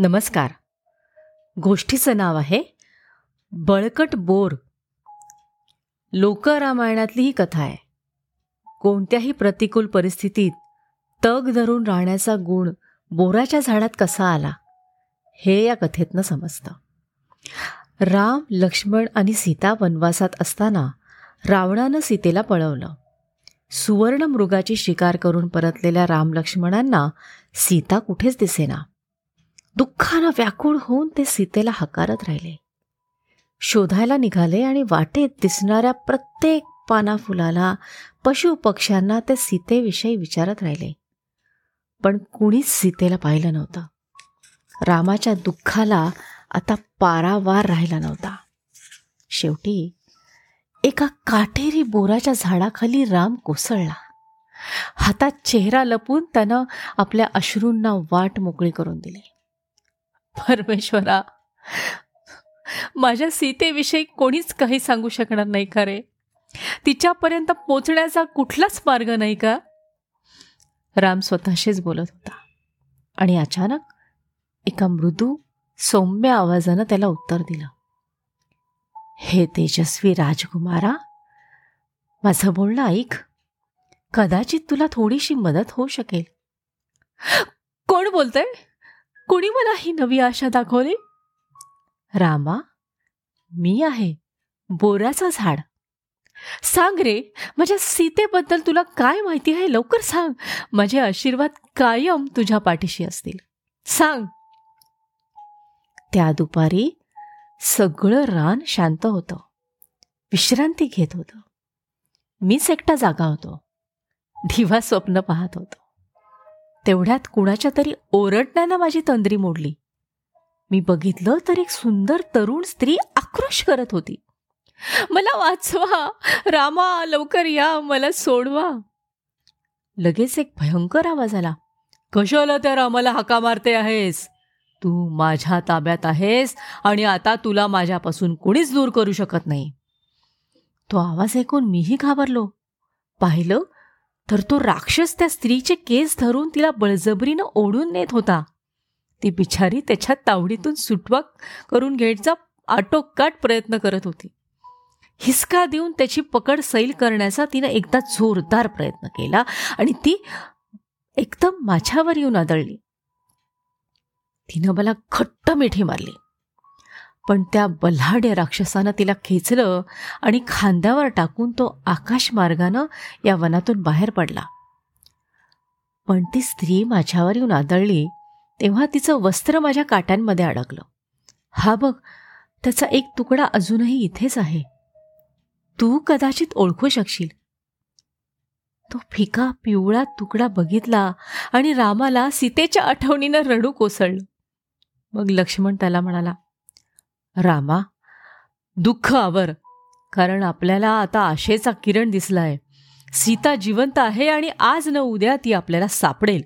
नमस्कार. गोष्टीचं नाव आहे बळकट बोर. लोक रामायणातली ही कथा आहे. कोणत्याही प्रतिकूल परिस्थितीत तग धरून राहण्याचा गुण बोराच्या झाडात कसा आला हे या कथेतनं समजतं. राम लक्ष्मण आणि सीता वनवासात असताना रावणानं सीतेला पळवलं. सुवर्ण मृगाची शिकार करून परतलेल्या राम लक्ष्मणांना सीता कुठेच दिसेना. दुःखानं व्याकुळ होऊन ते सीतेला हकारत राहिले. शोधायला निघाले आणि वाटेत दिसणाऱ्या प्रत्येक पाना फुलाला पशु पक्ष्यांना ते सीतेविषयी विचारत राहिले. पण कुणीच सीतेला पाहिलं नव्हतं. रामाच्या दुःखाला आता पारावार राहिला नव्हता. शेवटी एका काटेरी बोराच्या झाडाखाली राम कोसळला. हातात चेहरा लपून त्यानं आपल्या अश्रूंना वाट मोकळी करून दिली. परमेश्वरा माझ्या सीतेविषयी कोणीच काही सांगू शकणार नाही का रे तिच्यापर्यंत पोचण्याचा कुठलाच मार्ग नाही का? राम स्वतःशीच बोलत होता. आणि अचानक एका मृदू सौम्य आवाजानं त्याला उत्तर दिलं. हे तेजस्वी राजकुमारा माझं बोलणं ऐक. कदाचित तुला थोडीशी मदत होऊ शकेल. कोण बोलतंय? कुणी मला ही नवी आशा दाखवली? रामा मी आहे. बोराचं झाड. सांग रे माझ्या सीतेबद्दल तुला काय माहिती आहे? लवकर सांग. माझे आशीर्वाद कायम तुझ्या पाठीशी असतील. सांग. त्या दुपारी सगळं रान शांत होतं. विश्रांती घेत होतं. मीच एकटा जागा होतो. दिवा स्वप्न पाहत होतो. तेवढ्यात कुणाच्या तरी ओरडण्यानं माझी तंद्री मोडली. मी बघितलं तर एक सुंदर तरुण स्त्री आक्रोश करत होती. मला वाचवा रामा लवकर या मला सोडवा. लगेच एक भयंकर आवाज आला. कशाला त्या रामाला हाका मारते आहेस? तू माझ्या ताब्यात आहेस आणि आता तुला माझ्यापासून कोणीच दूर करू शकत नाही. तो आवाज ऐकून मीही घाबरलो. पाहिलं तर तो राक्षस त्या स्त्रीचे केस धरून तिला बळजबरीनं ओढून नेत होता. ती बिचारी त्याच्या तावडीतून सुटवा करून घ्यायचा आटोकाट प्रयत्न करत होती. हिसका देऊन त्याची पकड सैल करण्याचा तिनं एकदा जोरदार प्रयत्न केला आणि ती एकदम माझ्यावर येऊन आदळली. तिनं मला घट्ट मिठी मारली. पण त्या बल्हाड्या राक्षसानं तिला खेचलं आणि खांद्यावर टाकून तो आकाश मार्गानं या वनातून बाहेर पडला. पण ती स्त्री माझ्यावर येऊन आदळली तेव्हा तिचं वस्त्र माझ्या काट्यांमध्ये अडकलं. हा बघ त्याचा एक तुकडा अजूनही इथेच आहे. तू कदाचित ओळखू शकशील. तो फिका पिवळा तुकडा बघितला आणि रामाला सीतेच्या आठवणीनं रडू कोसळलं. मग लक्ष्मण त्याला म्हणाला रामा दुःख आवर. कारण आपल्याला आता आशेचा किरण दिसलाय. सीता जिवंत आहे आणि आज न उद्या ती आपल्याला सापडेल.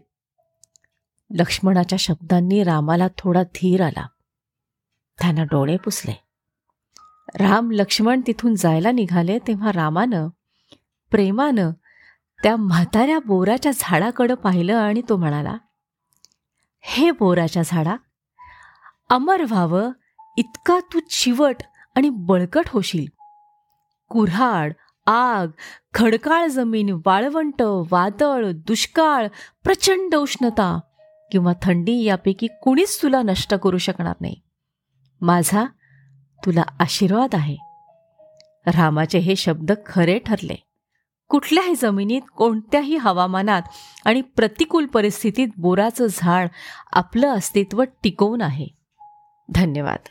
लक्ष्मणाच्या शब्दांनी रामाला थोडा धीर आला. त्यानं डोळे पुसले. राम लक्ष्मण तिथून जायला निघाले तेव्हा रामानं प्रेमानं त्या म्हाताऱ्या बोराच्या झाडाकडं पाहिलं आणि तो म्हणाला हे बोराच्या झाडा अमर व्हावं इतका तू चिवट आणि बळकट होशील. कुऱ्हाड आग खडकाळ जमीन वाळवंट वादळ दुष्काळ प्रचंड उष्णता किंवा थंडी यापैकी कुणीच तुला नष्ट करू शकणार नाही. माझा तुला आशीर्वाद आहे. रामाचे हे शब्द खरे ठरले. कुठल्याही जमिनीत कोणत्याही हवामानात आणि प्रतिकूल परिस्थितीत बोराचं झाड आपलं अस्तित्व टिकवून आहे. धन्यवाद.